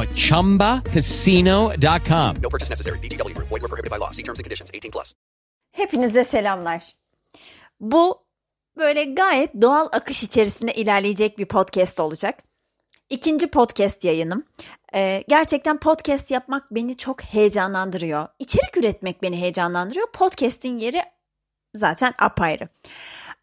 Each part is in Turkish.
at ChumbaCasino.com. No purchase necessary. VGW Group. Void were prohibited by law. See terms and conditions. 18 plus. Hepinize selamlar. Bu böyle gayet doğal akış içerisinde ilerleyecek bir podcast olacak. İkinci podcast yayınım. Ee, gerçekten podcast yapmak beni çok heyecanlandırıyor. İçerik üretmek beni heyecanlandırıyor. Podcast'in yeri zaten apayrı.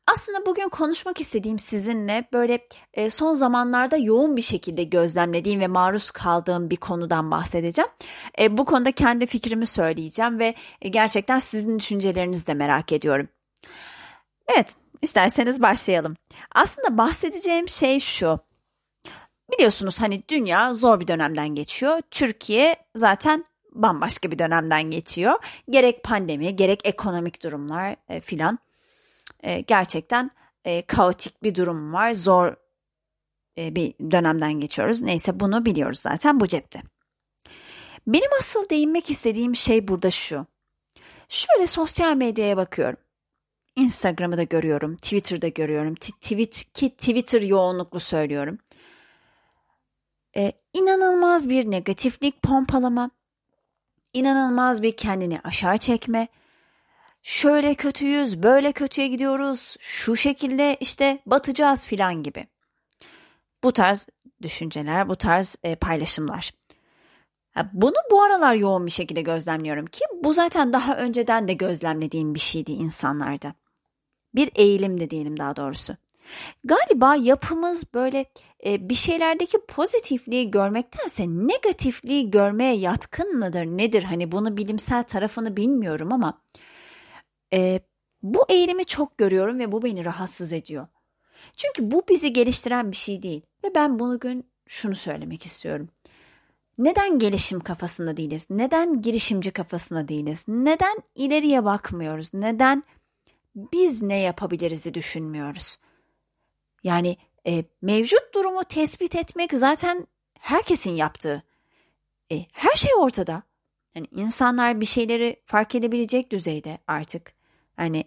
Aslında bugün konuşmak istediğim sizinle böyle e, son zamanlarda yoğun bir şekilde gözlemlediğim ve maruz kaldığım bir konudan bahsedeceğim. E, bu konuda kendi fikrimi söyleyeceğim ve e, gerçekten sizin düşüncelerinizi de merak ediyorum. Evet, isterseniz başlayalım. Aslında bahsedeceğim şey şu. Biliyorsunuz hani dünya zor bir dönemden geçiyor. Türkiye zaten bambaşka bir dönemden geçiyor. Gerek pandemi, gerek ekonomik durumlar filan e, gerçekten e, kaotik bir durum var. Zor e, bir dönemden geçiyoruz. Neyse bunu biliyoruz zaten bu cepte. Benim asıl değinmek istediğim şey burada şu. Şöyle sosyal medyaya bakıyorum. Instagram'ı da görüyorum, Twitter'da görüyorum. Tweet ki Twitter yoğunluklu söylüyorum. Ee, inanılmaz bir negatiflik pompalama, inanılmaz bir kendini aşağı çekme, şöyle kötüyüz, böyle kötüye gidiyoruz, şu şekilde işte batacağız filan gibi. Bu tarz düşünceler, bu tarz e, paylaşımlar. Bunu bu aralar yoğun bir şekilde gözlemliyorum ki bu zaten daha önceden de gözlemlediğim bir şeydi insanlarda. Bir eğilim de diyelim daha doğrusu. Galiba yapımız böyle e, bir şeylerdeki pozitifliği görmektense negatifliği görmeye yatkın mıdır nedir? Hani bunu bilimsel tarafını bilmiyorum ama e, bu eğilimi çok görüyorum ve bu beni rahatsız ediyor. Çünkü bu bizi geliştiren bir şey değil ve ben bugün şunu söylemek istiyorum. Neden gelişim kafasında değiliz? Neden girişimci kafasında değiliz? Neden ileriye bakmıyoruz? Neden biz ne yapabiliriz'i düşünmüyoruz? Yani e, mevcut durumu tespit etmek zaten herkesin yaptığı. E, her şey ortada. Yani insanlar bir şeyleri fark edebilecek düzeyde artık. Hani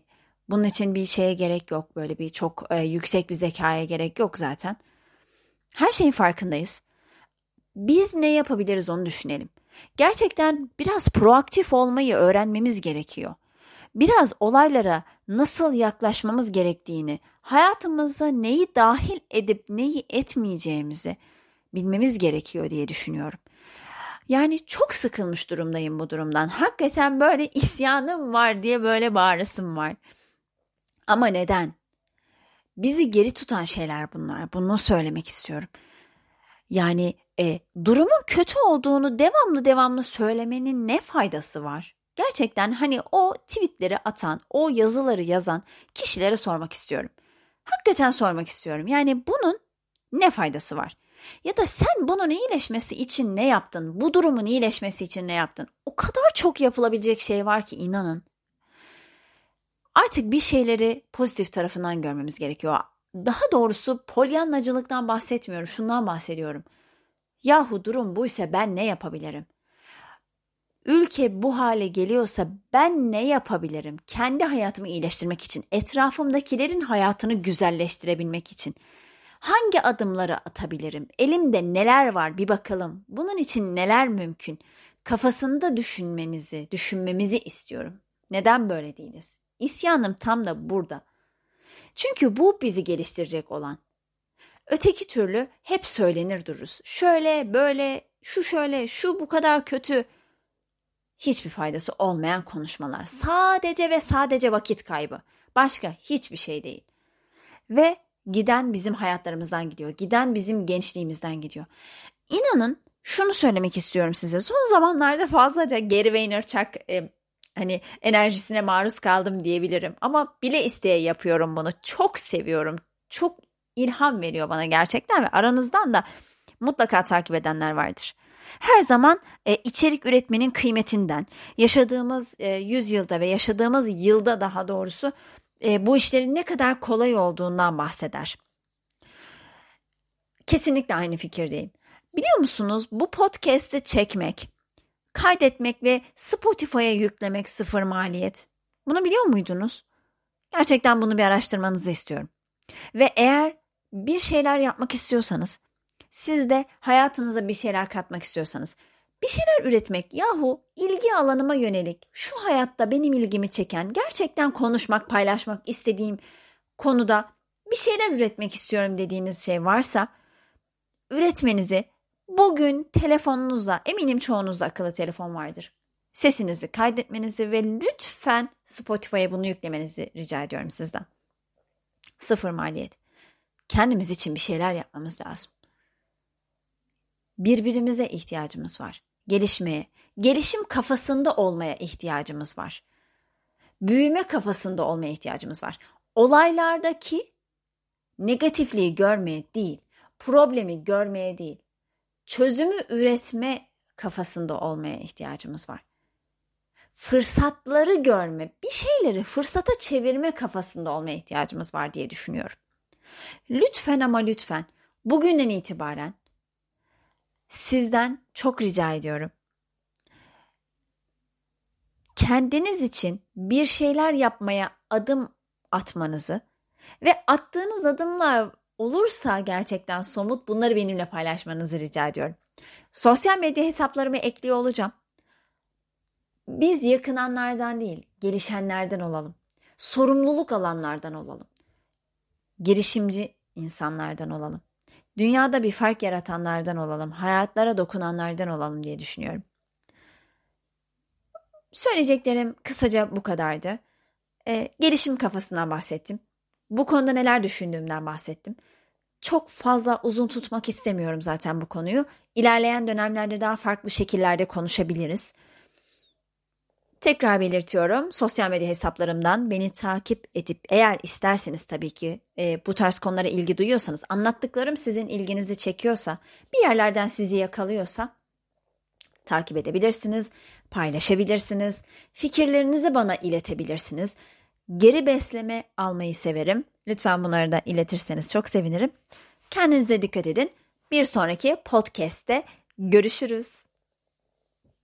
bunun için bir şeye gerek yok. Böyle bir çok e, yüksek bir zekaya gerek yok zaten. Her şeyin farkındayız. Biz ne yapabiliriz onu düşünelim. Gerçekten biraz proaktif olmayı öğrenmemiz gerekiyor. Biraz olaylara nasıl yaklaşmamız gerektiğini, hayatımıza neyi dahil edip neyi etmeyeceğimizi bilmemiz gerekiyor diye düşünüyorum. Yani çok sıkılmış durumdayım bu durumdan. Hakikaten böyle isyanım var diye böyle bağırısım var. Ama neden? Bizi geri tutan şeyler bunlar. Bunu söylemek istiyorum. Yani e, durumun kötü olduğunu devamlı devamlı söylemenin ne faydası var? Gerçekten hani o tweetleri atan, o yazıları yazan kişilere sormak istiyorum. Hakikaten sormak istiyorum. Yani bunun ne faydası var? Ya da sen bunun iyileşmesi için ne yaptın? Bu durumun iyileşmesi için ne yaptın? O kadar çok yapılabilecek şey var ki inanın. Artık bir şeyleri pozitif tarafından görmemiz gerekiyor. Daha doğrusu polyanlacılıktan bahsetmiyorum, şundan bahsediyorum. Yahu durum buysa ben ne yapabilirim? Ülke bu hale geliyorsa ben ne yapabilirim? Kendi hayatımı iyileştirmek için, etrafımdakilerin hayatını güzelleştirebilmek için.'' Hangi adımları atabilirim? Elimde neler var bir bakalım. Bunun için neler mümkün? Kafasında düşünmenizi, düşünmemizi istiyorum. Neden böyle değiliz? İsyanım tam da burada. Çünkü bu bizi geliştirecek olan. Öteki türlü hep söylenir dururuz. Şöyle, böyle, şu şöyle, şu bu kadar kötü. hiçbir faydası olmayan konuşmalar. Sadece ve sadece vakit kaybı. Başka hiçbir şey değil. Ve giden bizim hayatlarımızdan gidiyor. Giden bizim gençliğimizden gidiyor. İnanın şunu söylemek istiyorum size. Son zamanlarda fazlaca Gary Vaynerchuk e, hani enerjisine maruz kaldım diyebilirim. Ama bile isteye yapıyorum bunu. Çok seviyorum. Çok ilham veriyor bana gerçekten ve aranızdan da mutlaka takip edenler vardır. Her zaman e, içerik üretmenin kıymetinden, yaşadığımız e, yüzyılda ve yaşadığımız yılda daha doğrusu e, bu işlerin ne kadar kolay olduğundan bahseder. Kesinlikle aynı fikirdeyim. Biliyor musunuz bu podcast'i çekmek, kaydetmek ve Spotify'a yüklemek sıfır maliyet. Bunu biliyor muydunuz? Gerçekten bunu bir araştırmanızı istiyorum. Ve eğer bir şeyler yapmak istiyorsanız, siz de hayatınıza bir şeyler katmak istiyorsanız, bir şeyler üretmek yahu ilgi alanıma yönelik şu hayatta benim ilgimi çeken gerçekten konuşmak paylaşmak istediğim konuda bir şeyler üretmek istiyorum dediğiniz şey varsa üretmenizi bugün telefonunuzla eminim çoğunuzda akıllı telefon vardır. Sesinizi kaydetmenizi ve lütfen Spotify'a bunu yüklemenizi rica ediyorum sizden. Sıfır maliyet. Kendimiz için bir şeyler yapmamız lazım. Birbirimize ihtiyacımız var gelişmeye, gelişim kafasında olmaya ihtiyacımız var. Büyüme kafasında olmaya ihtiyacımız var. Olaylardaki negatifliği görmeye değil, problemi görmeye değil, çözümü üretme kafasında olmaya ihtiyacımız var. Fırsatları görme, bir şeyleri fırsata çevirme kafasında olmaya ihtiyacımız var diye düşünüyorum. Lütfen ama lütfen bugünden itibaren sizden çok rica ediyorum. Kendiniz için bir şeyler yapmaya adım atmanızı ve attığınız adımlar olursa gerçekten somut bunları benimle paylaşmanızı rica ediyorum. Sosyal medya hesaplarımı ekliyor olacağım. Biz yakınanlardan değil, gelişenlerden olalım. Sorumluluk alanlardan olalım. Girişimci insanlardan olalım. Dünyada bir fark yaratanlardan olalım, hayatlara dokunanlardan olalım diye düşünüyorum. Söyleyeceklerim kısaca bu kadardı. Ee, gelişim kafasından bahsettim. Bu konuda neler düşündüğümden bahsettim. Çok fazla uzun tutmak istemiyorum zaten bu konuyu. İlerleyen dönemlerde daha farklı şekillerde konuşabiliriz. Tekrar belirtiyorum sosyal medya hesaplarımdan beni takip edip eğer isterseniz tabii ki e, bu tarz konulara ilgi duyuyorsanız anlattıklarım sizin ilginizi çekiyorsa bir yerlerden sizi yakalıyorsa takip edebilirsiniz, paylaşabilirsiniz, fikirlerinizi bana iletebilirsiniz. Geri besleme almayı severim. Lütfen bunları da iletirseniz çok sevinirim. Kendinize dikkat edin. Bir sonraki podcast'te görüşürüz.